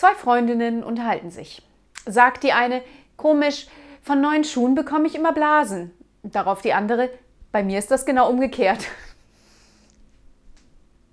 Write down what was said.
Zwei Freundinnen unterhalten sich. Sagt die eine, komisch, von neuen Schuhen bekomme ich immer Blasen. Darauf die andere, bei mir ist das genau umgekehrt.